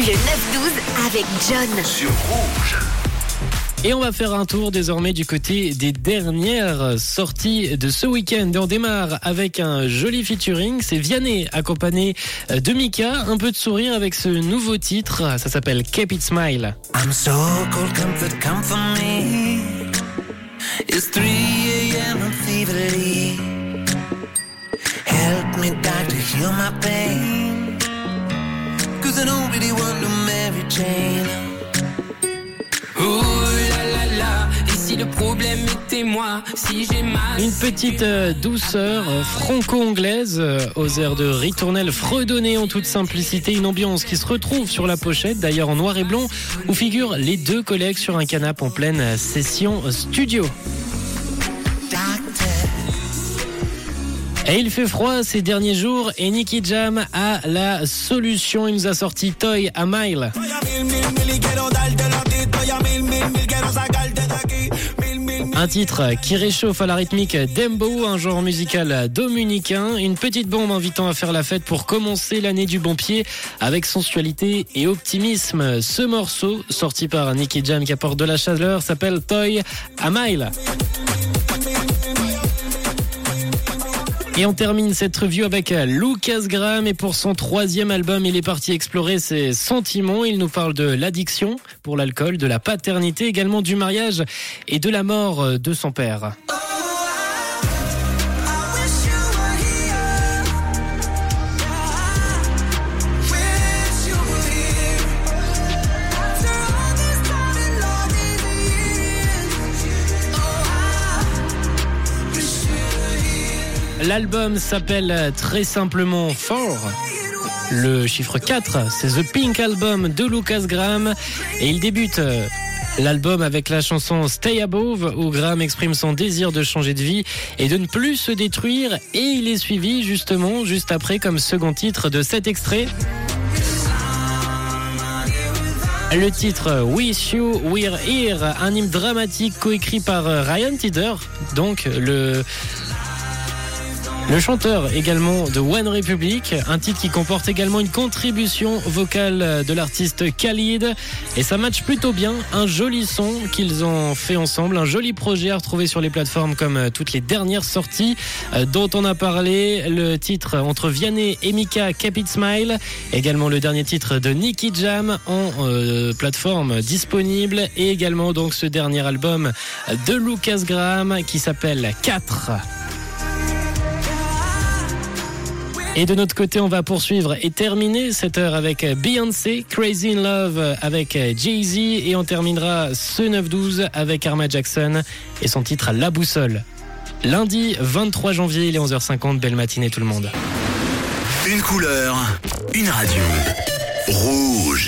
Le 9-12 avec John. Sur Rouge. Et on va faire un tour désormais du côté des dernières sorties de ce week-end. Et on démarre avec un joli featuring. C'est Vianney accompagné de Mika. Un peu de sourire avec ce nouveau titre. Ça s'appelle Keep It Smile. I'm so cold, comfort, come for me. It's 3 a.m. feverly. Help me, doctor, heal my pain. Une petite euh, douceur euh, franco-anglaise euh, aux airs de ritournelle fredonnée en toute simplicité. Une ambiance qui se retrouve sur la pochette, d'ailleurs en noir et blanc, où figurent les deux collègues sur un canapé en pleine session studio. Et il fait froid ces derniers jours et Nicky Jam a la solution. Il nous a sorti Toy a Mile. Un titre qui réchauffe à la rythmique Dembo, un genre musical dominicain. Une petite bombe invitant à faire la fête pour commencer l'année du bon pied avec sensualité et optimisme. Ce morceau, sorti par Nicky Jam qui apporte de la chaleur, s'appelle Toy a Mile. Et on termine cette review avec Lucas Graham et pour son troisième album, il est parti explorer ses sentiments. Il nous parle de l'addiction pour l'alcool, de la paternité, également du mariage et de la mort de son père. L'album s'appelle très simplement Four. Le chiffre 4, c'est The Pink Album de Lucas Graham et il débute euh, l'album avec la chanson Stay Above où Graham exprime son désir de changer de vie et de ne plus se détruire et il est suivi justement juste après comme second titre de cet extrait. Le titre Wish You We're Here, un hymne dramatique coécrit par Ryan Tidder, donc le le chanteur également de One Republic, un titre qui comporte également une contribution vocale de l'artiste Khalid. Et ça match plutôt bien, un joli son qu'ils ont fait ensemble, un joli projet à retrouver sur les plateformes comme toutes les dernières sorties dont on a parlé. Le titre entre Vianney et Mika, Capit Smile. Également le dernier titre de Nicky Jam en euh, plateforme disponible. Et également donc ce dernier album de Lucas Graham qui s'appelle 4. Et de notre côté, on va poursuivre et terminer cette heure avec Beyoncé, Crazy in Love avec Jay-Z et on terminera ce 9-12 avec Arma Jackson et son titre La Boussole. Lundi 23 janvier, il est 11h50, belle matinée tout le monde. Une couleur, une radio. Rouge.